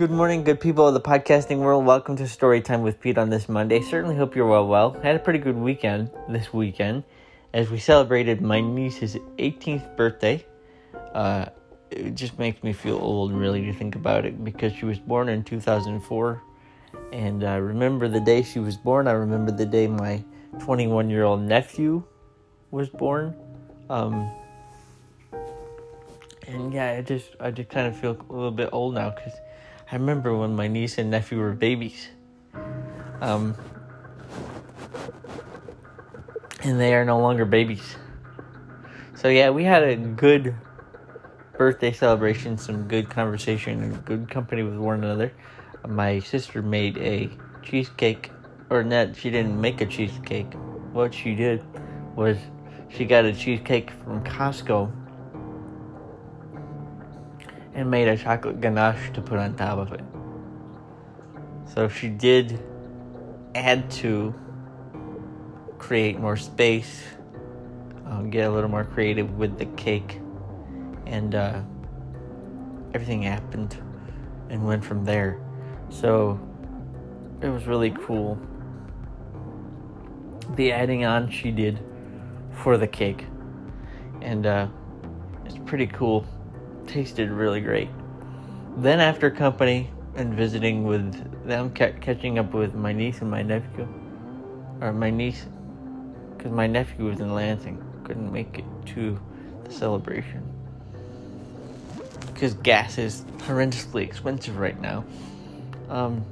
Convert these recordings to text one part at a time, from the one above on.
Good morning, good people of the podcasting world. Welcome to Story Time with Pete on this Monday. Certainly hope you're well. Well, had a pretty good weekend this weekend as we celebrated my niece's 18th birthday. Uh, it just makes me feel old, really, to think about it because she was born in 2004. And I remember the day she was born. I remember the day my 21 year old nephew was born. Um, and yeah, I just I just kind of feel a little bit old now because I remember when my niece and nephew were babies. Um, and they are no longer babies. So yeah, we had a good birthday celebration, some good conversation, and good company with one another. My sister made a cheesecake, or not? She didn't make a cheesecake. What she did was she got a cheesecake from Costco and made a chocolate ganache to put on top of it. So she did add to create more space, um, get a little more creative with the cake, and uh, everything happened and went from there. So it was really cool. The adding on she did for the cake, and uh, it's pretty cool tasted really great. Then, after company and visiting with them, catching up with my niece and my nephew, or my niece, because my nephew was in Lansing, couldn't make it to the celebration. Because gas is horrendously expensive right now. Um,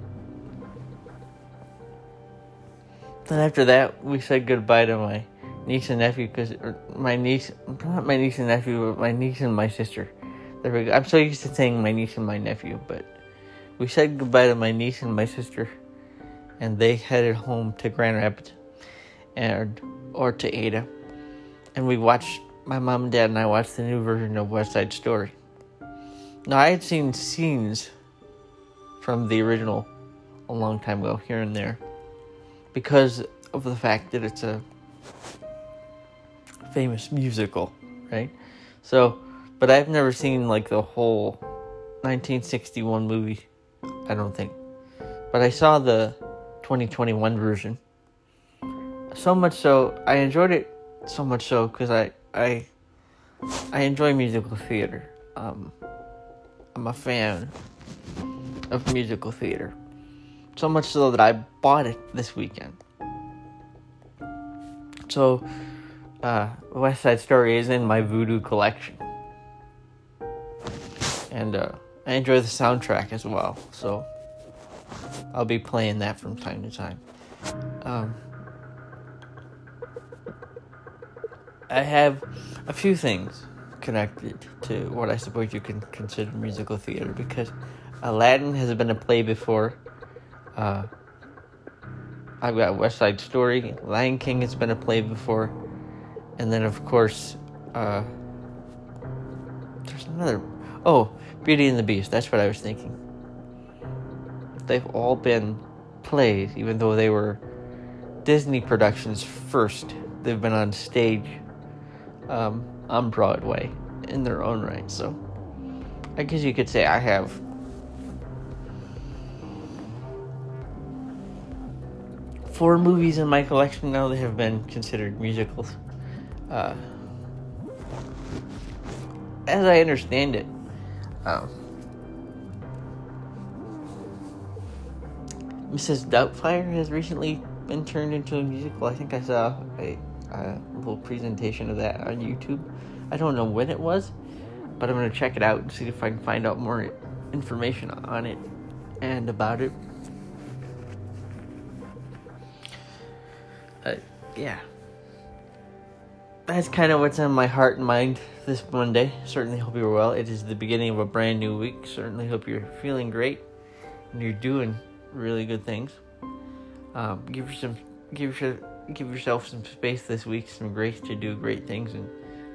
then after that, we said goodbye to my niece and nephew because my niece, not my niece and nephew, but my niece and my sister. There we go. I'm so used to saying my niece and my nephew, but we said goodbye to my niece and my sister, and they headed home to Grand Rapids, and or to Ada, and we watched. My mom and dad and I watched the new version of West Side Story. Now I had seen scenes from the original a long time ago, here and there, because of the fact that it's a famous musical, right? So but I've never seen like the whole 1961 movie. I don't think. But I saw the 2021 version. So much so, I enjoyed it so much so because I I I enjoy musical theater. Um, I'm a fan of musical theater. So much so that I bought it this weekend. So, uh, West Side Story is in my Vudu collection and uh, I enjoy the soundtrack as well. So I'll be playing that from time to time. Um, I have a few things connected to what I suppose you can consider musical theater because Aladdin has been a play before. Uh, I've got West Side Story, Lion King has been a play before, and then of course, uh, there's another. Oh, Beauty and the Beast. That's what I was thinking. They've all been plays, even though they were Disney productions first. They've been on stage um, on Broadway in their own right. So I guess you could say I have four movies in my collection now that have been considered musicals. Uh, as I understand it, Oh. Mrs. Doubtfire has recently been turned into a musical. I think I saw a, a little presentation of that on YouTube. I don't know when it was, but I'm gonna check it out and see if I can find out more information on it and about it. Uh, yeah that's kind of what's on my heart and mind this Monday. Certainly hope you're well. It is the beginning of a brand new week. Certainly hope you're feeling great and you're doing really good things. Um, give give give yourself some space this week, some grace to do great things and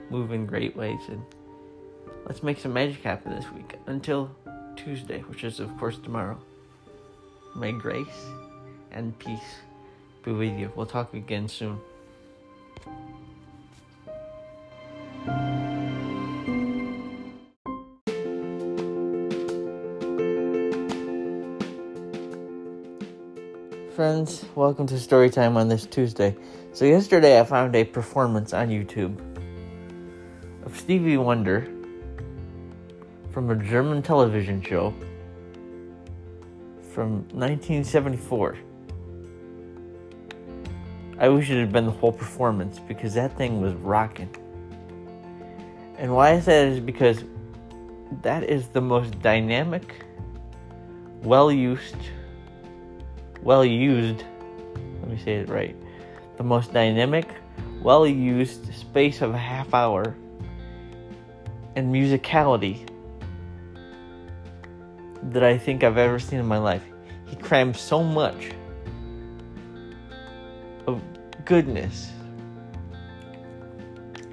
move in great ways. And let's make some magic happen this week until Tuesday, which is of course tomorrow. May grace and peace be with you. We'll talk again soon. Friends. Welcome to Story Time on this Tuesday. So, yesterday I found a performance on YouTube of Stevie Wonder from a German television show from 1974. I wish it had been the whole performance because that thing was rocking. And why I say that is because that is the most dynamic, well used, well used, let me say it right, the most dynamic, well used space of a half hour and musicality that I think I've ever seen in my life. He crammed so much of goodness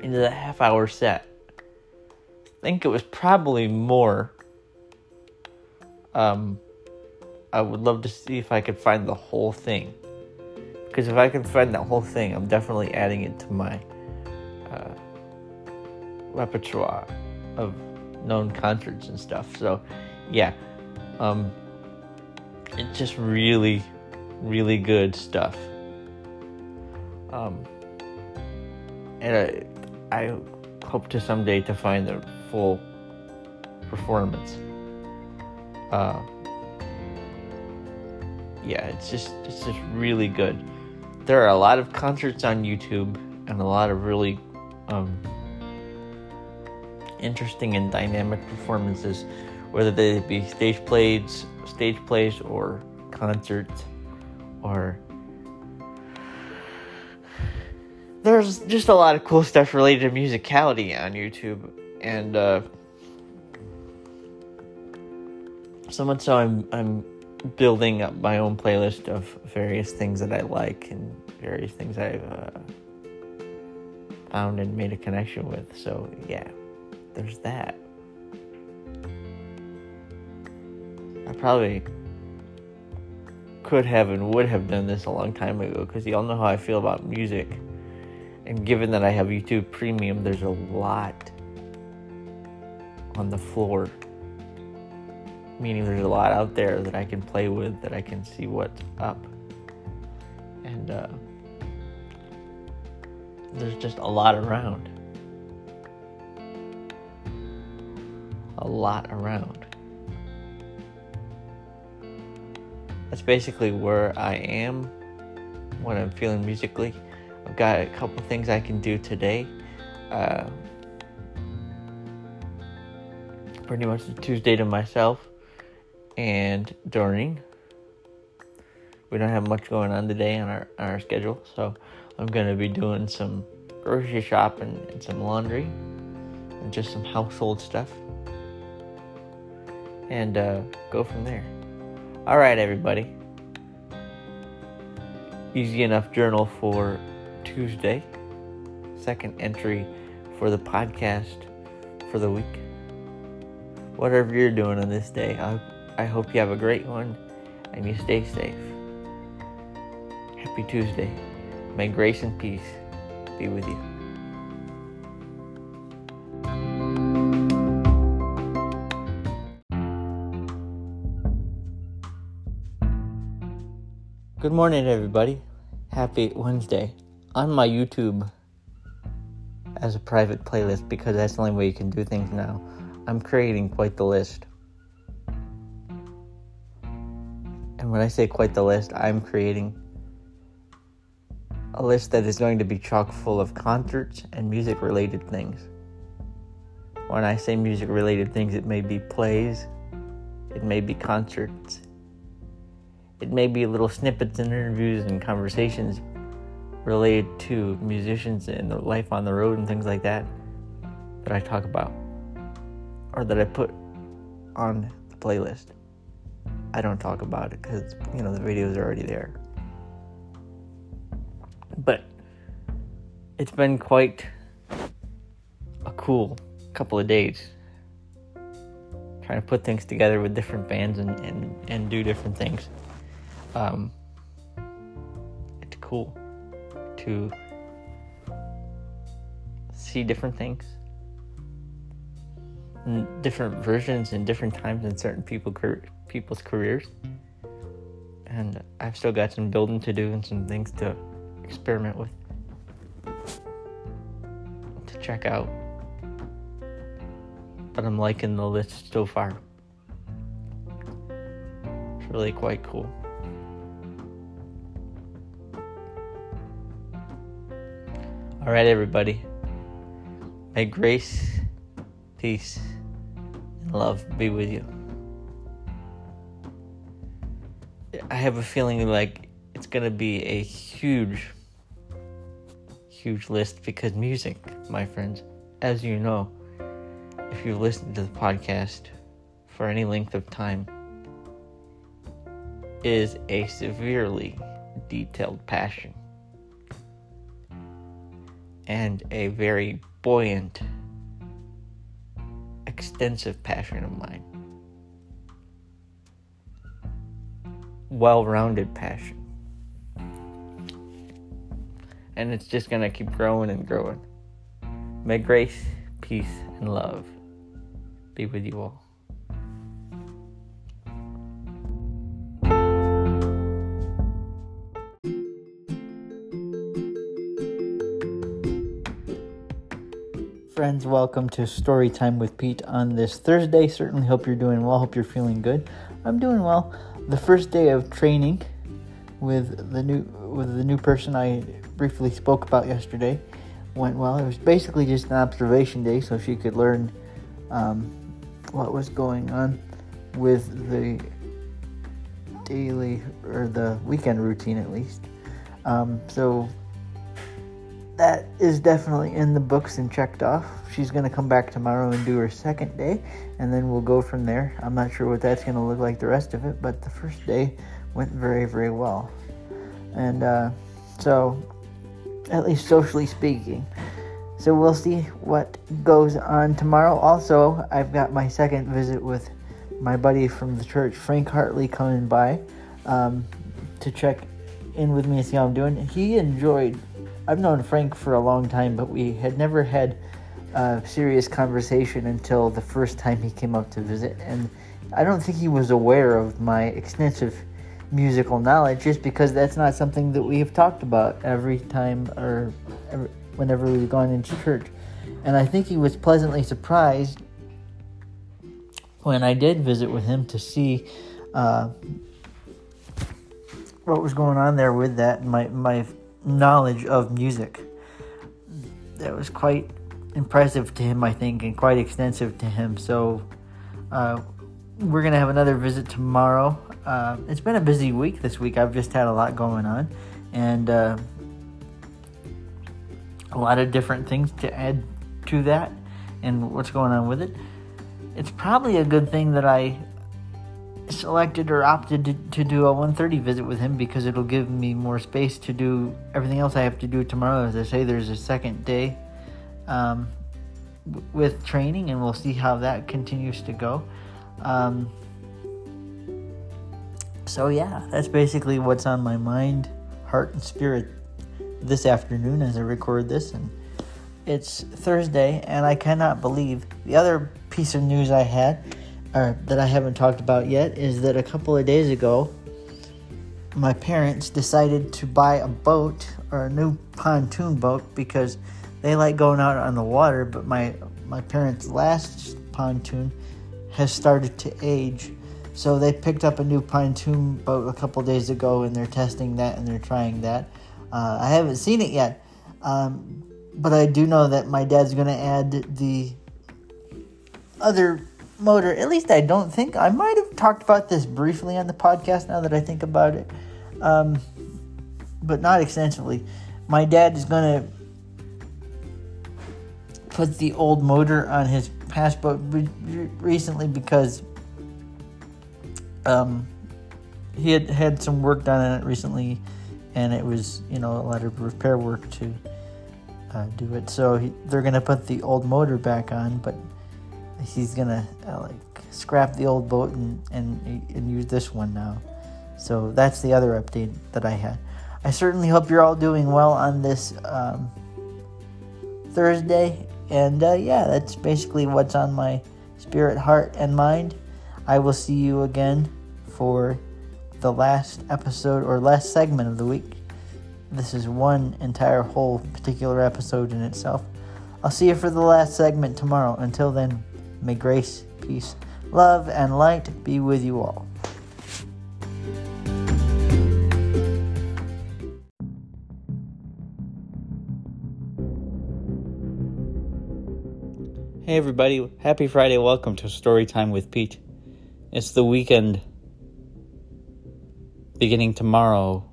into the half hour set. I think it was probably more. Um, I would love to see if I could find the whole thing. Because if I can find that whole thing, I'm definitely adding it to my uh, repertoire of known concerts and stuff. So, yeah, um, it's just really, really good stuff. Um, and I, I hope to someday to find the full performance. Uh, yeah, it's just it's just really good. There are a lot of concerts on YouTube and a lot of really um, interesting and dynamic performances, whether they be stage plays, stage plays, or concerts, or there's just a lot of cool stuff related to musicality on YouTube, and uh, so much so I'm I'm building up my own playlist of various things that I like and various things I've uh, found and made a connection with. So yeah, there's that. I probably could have and would have done this a long time ago because y'all know how I feel about music. And given that I have YouTube Premium, there's a lot on the floor. Meaning there's a lot out there that I can play with, that I can see what's up. And uh, there's just a lot around. A lot around. That's basically where I am when I'm feeling musically. I've got a couple things I can do today. Uh, pretty much a Tuesday to myself and during. We don't have much going on today on our, on our schedule, so I'm going to be doing some grocery shopping and some laundry and just some household stuff and uh, go from there. All right, everybody. Easy enough journal for Tuesday. Second entry for the podcast for the week. Whatever you're doing on this day, I, I hope you have a great one and you stay safe. Happy Tuesday. May grace and peace be with you. Good morning, everybody. Happy Wednesday. On my YouTube, as a private playlist, because that's the only way you can do things now, I'm creating quite the list. And when I say quite the list, I'm creating a list that is going to be chock full of concerts and music related things. When I say music related things, it may be plays, it may be concerts, it may be little snippets and interviews and conversations related to musicians and their life on the road and things like that that I talk about or that I put on the playlist. I don't talk about it because, you know, the videos are already there. But it's been quite a cool couple of days trying to put things together with different bands and, and, and do different things um, it's cool to see different things different versions and different times and certain people people's careers and I've still got some building to do and some things to experiment with to check out. But I'm liking the list so far. It's really quite cool. All right, everybody. May grace, peace, and love be with you. I have a feeling like it's to be a huge, huge list because music, my friends, as you know, if you've listened to the podcast for any length of time, is a severely detailed passion and a very buoyant, extensive passion of mine. Well rounded passion. And it's just going to keep growing and growing. May grace, peace, and love be with you all. friends. Welcome to Story Time with Pete on this Thursday. Certainly hope you're doing well. Hope you're feeling good. I'm doing well. The first day of training with the new with the new person I briefly spoke about yesterday went well. It was basically just an observation day, so she could learn um, what was going on with the daily or the weekend routine, at least. Um, so that is definitely in the books and checked off. She's going to come back tomorrow and do her second day, and then we'll go from there. I'm not sure what that's going to look like the rest of it, but the first day went very, very well. And uh, so, at least socially speaking. So we'll see what goes on tomorrow. Also, I've got my second visit with my buddy from the church, Frank Hartley, coming by um, to check in with me and see how I'm doing. He enjoyed I've known Frank for a long time, but we had never had a serious conversation until the first time he came up to visit. And I don't think he was aware of my extensive musical knowledge just because that's not something that we have talked about every time or whenever we've gone into church. And I think he was pleasantly surprised when I did visit with him to see uh, what was going on there with that. My my knowledge of music. That was quite impressive to him, I think, and quite extensive to him. So, uh, we're to have another visit tomorrow. Uh, it's been a busy week this week. I've just had a lot going on and uh, a lot of different things to add to that and what's going on with it. It's probably a good thing that I selected or opted to, to do a 1:30 visit with him because it'll give me more space to do everything else I have to do tomorrow. As I say, there's a second day um, w- with training, and we'll see how that continues to go. Um, so yeah, that's basically what's on my mind, heart, and spirit this afternoon as I record this, and it's Thursday, and I cannot believe the other piece of news I had or that I haven't talked about yet is that a couple of days ago, my parents decided to buy a boat or a new pontoon boat because they like going out on the water, but my my parents' last pontoon has started to age. So they picked up a new pontoon boat a couple days ago and they're testing that and they're trying that. Uh, I haven't seen it yet, um, but I do know that my dad's going to add the other motor. At least I don't think. I might have talked about this briefly on the podcast now that I think about it, um, but not extensively. My dad is going to put the old motor on his passport recently because um, he had had some work done on it recently, and it was you know a lot of repair work to uh, do it. So he, they're to put the old motor back on, but he's gonna uh, like scrap the old boat and, and and use this one now. So that's the other update that I had. I certainly hope you're all doing well on this um, Thursday, and uh, yeah, that's basically what's on my spirit, heart, and mind. I will see you again for the last episode or last segment of the week. This is one entire whole particular episode in itself. I'll see you for the last segment tomorrow. Until then, may grace, peace, love, and light be with you all. Hey everybody, happy Friday. Welcome to Story Time with Pete. It's the weekend beginning tomorrow.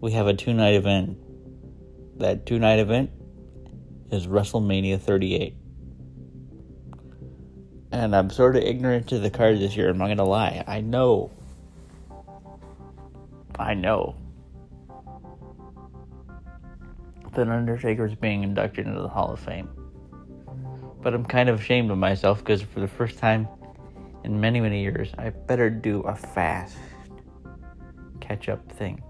We have a two night event. That two night event is WrestleMania 38. And I'm sort of ignorant to the cards this year, I'm not gonna lie. I know. I know. That Undertaker's being inducted into the Hall of Fame but I'm kind of ashamed of myself because for the first time in many, many years, I better do a fast catch up thing.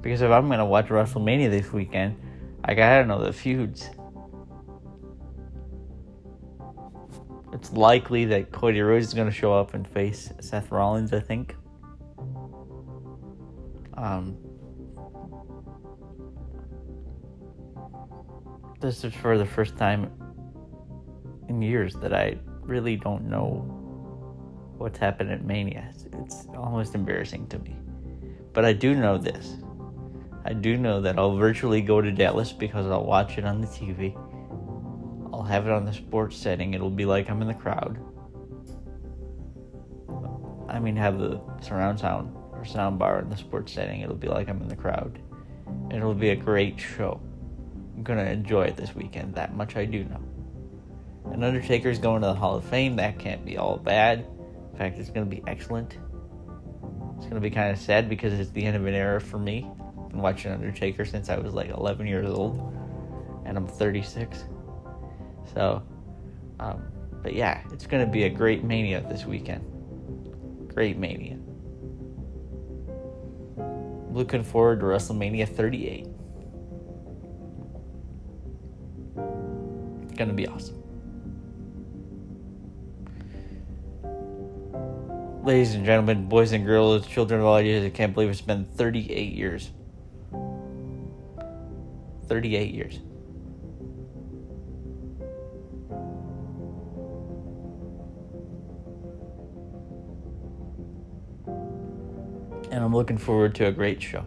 Because if I'm to watch WrestleMania this weekend, I gotta know the feuds. It's likely that Cody Rhodes is going to show up and face Seth Rollins, I think. Um, this is for the first time in years that I really don't know what's happened at Mania. It's, it's almost embarrassing to me. But I do know this. I do know that I'll virtually go to Dallas because I'll watch it on the TV. Have it on the sports setting. It'll be like I'm in the crowd. I mean, have the surround sound or sound bar in the sports setting. It'll be like I'm in the crowd. It'll be a great show. I'm gonna enjoy it this weekend. That much I do know. And Undertaker's going to the Hall of Fame. That can't be all bad. In fact, it's to be excellent. It's to be kind of sad because it's the end of an era for me. I've been watching Undertaker since I was like 11 years old, and I'm 36. So, um, but yeah, it's going to be a great mania this weekend. Great mania. Looking forward to WrestleMania 38. It's going to be awesome. Ladies and gentlemen, boys and girls, children of all ages, I can't believe it's been 38 years. 38 years. I'm looking forward to a great show.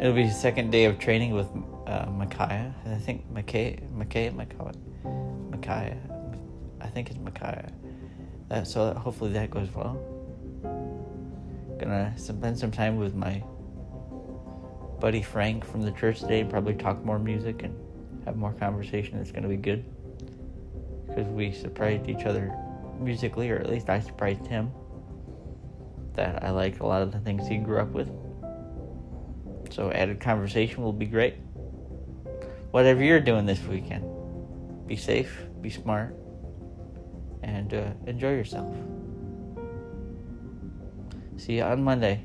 It'll be the second day of training with uh, Micaiah. I think Micaiah, Micaiah, Micaiah. I think it's Micaiah. So hopefully that goes well. Gonna spend some time with my buddy Frank from the church today. Probably talk more music and have more conversation. It's gonna be good because we surprised each other musically, or at least I surprised him that I like a lot of the things he grew up with. So added conversation will be great. Whatever you're doing this weekend, be safe, be smart and uh, enjoy yourself. See you on Monday.